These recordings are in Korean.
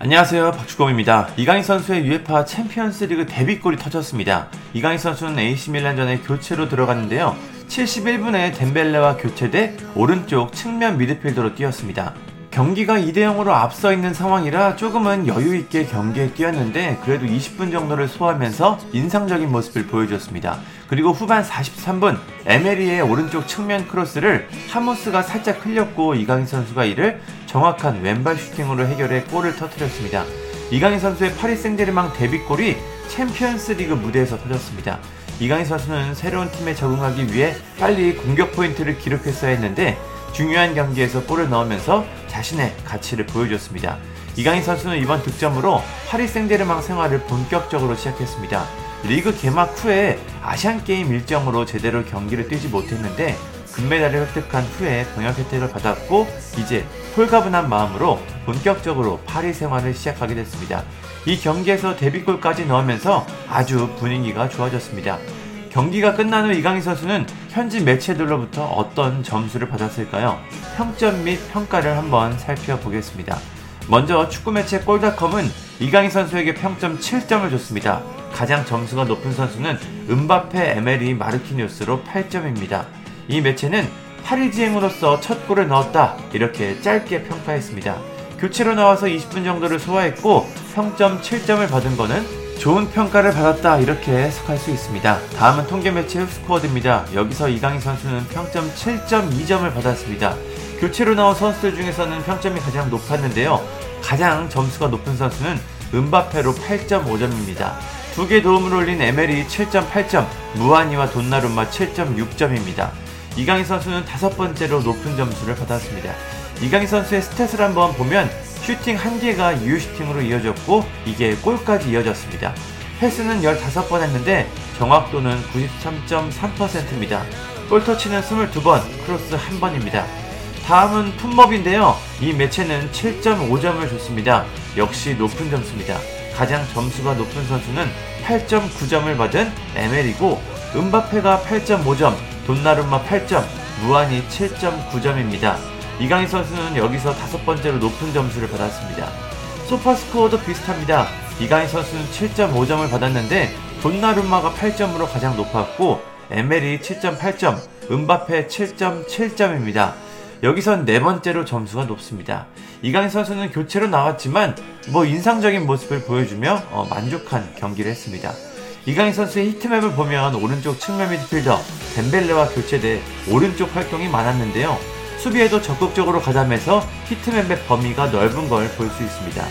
안녕하세요 박주공입니다. 이강인 선수의 UEFA 챔피언스리그 데뷔골이 터졌습니다. 이강인 선수는 AC 밀란전에 교체로 들어갔는데요. 71분에 덴벨레와 교체돼 오른쪽 측면 미드필더로 뛰었습니다. 경기가 2대0으로 앞서 있는 상황이라 조금은 여유있게 경기에 뛰었는데 그래도 20분 정도를 소화하면서 인상적인 모습을 보여줬습니다. 그리고 후반 43분 에메리의 오른쪽 측면 크로스를 하모스가 살짝 흘렸고 이강인 선수가 이를 정확한 왼발 슈팅으로 해결해 골을 터뜨렸습니다. 이강인 선수의 파리 생제르맹 데뷔골이 챔피언스 리그 무대에서 터졌습니다. 이강인 선수는 새로운 팀에 적응하기 위해 빨리 공격 포인트를 기록했어야 했는데 중요한 경기에서 골을 넣으면서 자신의 가치를 보여줬습니다. 이강인 선수는 이번 득점으로 파리 생제르맹 생활을 본격적으로 시작했습니다. 리그 개막 후에 아시안 게임 일정으로 제대로 경기를 뛰지 못했는데 금메달을 획득한 후에 병역 혜택을 받았고 이제 홀가분한 마음으로 본격적으로 파리 생활을 시작하게 됐습니다. 이 경기에서 데뷔골까지 넣으면서 아주 분위기가 좋아졌습니다. 경기가 끝난 후 이강인 선수는 현지 매체들로부터 어떤 점수를 받았을까요? 평점 및 평가를 한번 살펴보겠습니다. 먼저 축구 매체 골닷컴은 이강인 선수에게 평점 7점을 줬습니다. 가장 점수가 높은 선수는 은바페, 에메리, 마르키뉴스로 8점입니다. 이 매체는 파리지행으로서 첫 골을 넣었다 이렇게 짧게 평가했습니다. 교체로 나와서 20분 정도를 소화했고 평점 7점을 받은 거는 좋은 평가를 받았다 이렇게 해석할 수 있습니다. 다음은 통계 매체 흡스코어드입니다. 여기서 이강인 선수는 평점 7.2점을 받았습니다. 교체로 나온 선수들 중에서는 평점이 가장 높았는데요. 가장 점수가 높은 선수는 음바페로 8.5점입니다. 두 개 도움을 올린 에메리 7.8점, 무아니와 돈나룸마 7.6점입니다. 이강인 선수는 다섯 번째로 높은 점수를 받았습니다. 이강인 선수의 stat을 한번 보면 슈팅 1개가 유효슈팅으로 이어졌고 이게 골까지 이어졌습니다. 패스는 15번 했는데 정확도는 93.3%입니다. 볼터치는 22번, 크로스 1번입니다. 다음은 FotMob인데요. 이 매체는 7.5점을 줬습니다. 역시 높은 점수입니다. 가장 점수가 높은 선수는 8.9점을 받은 에멜이고 은바페가 8.5점, 돈나룸마 8점, 무한이 7.9점입니다. 이강인 선수는 여기서 다섯 번째로 높은 점수를 받았습니다. 소파 스코어도 비슷합니다. 이강인 선수는 7.5점을 받았는데 돈나룸마가 8점으로 가장 높았고 에멜이 7.8점, 은바페 7.7점입니다. 여기선 네 번째로 점수가 높습니다. 이강인 선수는 교체로 나왔지만 뭐 인상적인 모습을 보여주며 어, 만족한 경기를 했습니다. 이강인 선수의 heat map을 보면 오른쪽 측면 미드필더 뎀벨레와 교체돼 오른쪽 활동이 많았는데요. 수비에도 적극적으로 가담해서 heat map의 범위가 넓은 걸 볼 수 있습니다.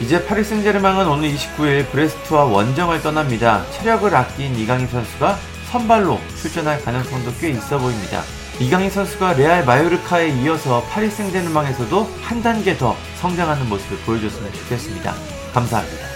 이제 파리 생제르맹은 오는 29일 브레스트와 원정을 떠납니다. 체력을 아낀 이강인 선수가 선발로 출전할 가능성도 꽤 있어 보입니다. 이강인 선수가 레알 마요르카에 이어서 파리 생제르맹에서도 한 단계 더 성장하는 모습을 보여줬으면 좋겠습니다. 감사합니다.